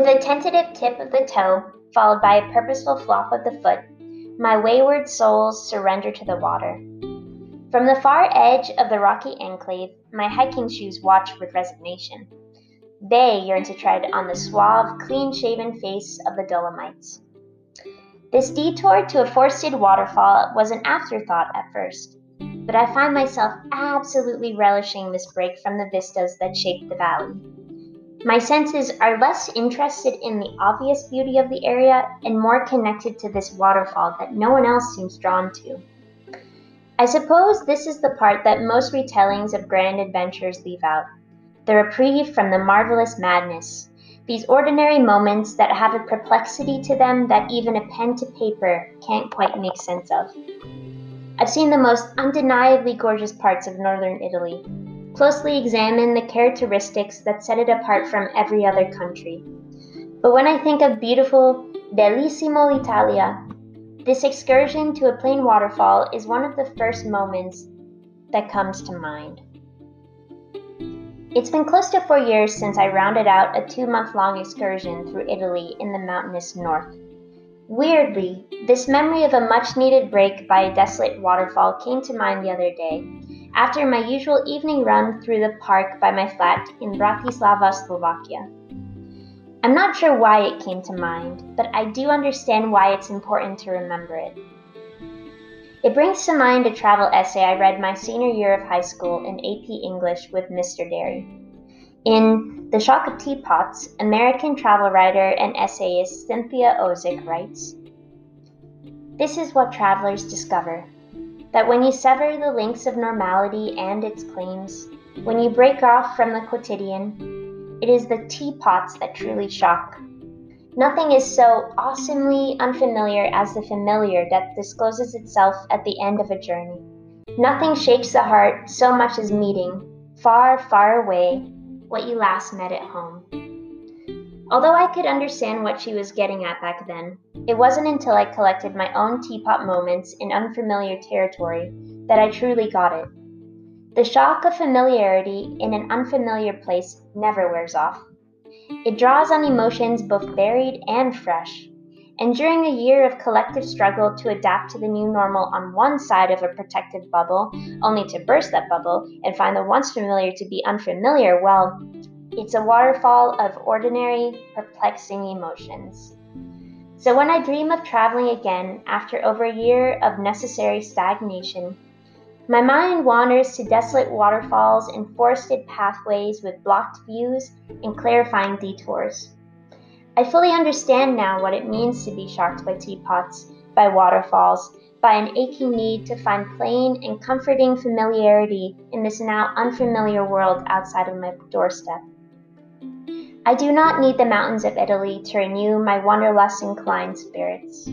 tentative tip of the toe, followed by a purposeful flop of the foot, my wayward soles surrender to the water. From the far edge of the rocky enclave, my hiking shoes watch with resignation. They yearn to tread on the suave, clean shaven face of the Dolomites. This detour to a forested waterfall was an afterthought at first, but I find myself absolutely relishing this break from the vistas that shape the valley. My senses are less interested in the obvious beauty of the area and more connected to this waterfall that no one else seems drawn to. I suppose this is the part that most retellings of grand adventures leave out the reprieve from the marvelous madness, these ordinary moments that have a perplexity to them that even a pen to paper can't quite make sense of. I've seen the most undeniably gorgeous parts of northern Italy, closely examine the characteristics that set it apart from every other country. But when I think of beautiful, bellissimo Italia, this excursion to a plain waterfall is one of the first moments that comes to mind. It's been close to four years since I rounded out a two month long excursion through Italy in the mountainous north. Weirdly, this memory of a much needed break by a desolate waterfall came to mind the other day, after my usual evening run through the park by my flat in Bratislava, Slovakia. I'm not sure why it came to mind, but I do understand why it's important to remember it. It brings to mind a travel essay I read my senior year of high school in AP English with Mr. Derry. In The Shock of Teapots, American travel writer and essayist Cynthia Ozick writes This is what travelers discover that when you sever the links of normality and its claims, when you break off from the quotidian, it is the teapots that truly shock. Nothing is so awesomely unfamiliar as the familiar that discloses itself at the end of a journey. Nothing shakes the heart so much as meeting, far, far away, what you last met at home. Although I could understand what she was getting at back then, it wasn't until I collected my own teapot moments in unfamiliar territory that I truly got it. The shock of familiarity in an unfamiliar place never wears off. It draws on emotions both buried and fresh. And during a year of collective struggle to adapt to the new normal on one side of a protective bubble, only to burst that bubble and find the once familiar to be unfamiliar, well, it's a waterfall of ordinary, perplexing emotions. So when I dream of traveling again after over a year of necessary stagnation, my mind wanders to desolate waterfalls and forested pathways with blocked views and clarifying detours. I fully understand now what it means to be shocked by teapots, by waterfalls, by an aching need to find plain and comforting familiarity in this now unfamiliar world outside of my doorstep. I do not need the mountains of Italy to renew my wanderlust inclined spirits.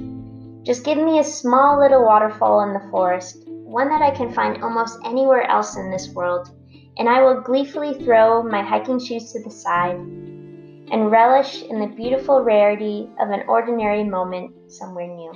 Just give me a small little waterfall in the forest, one that I can find almost anywhere else in this world, and I will gleefully throw my hiking shoes to the side and relish in the beautiful rarity of an ordinary moment somewhere new.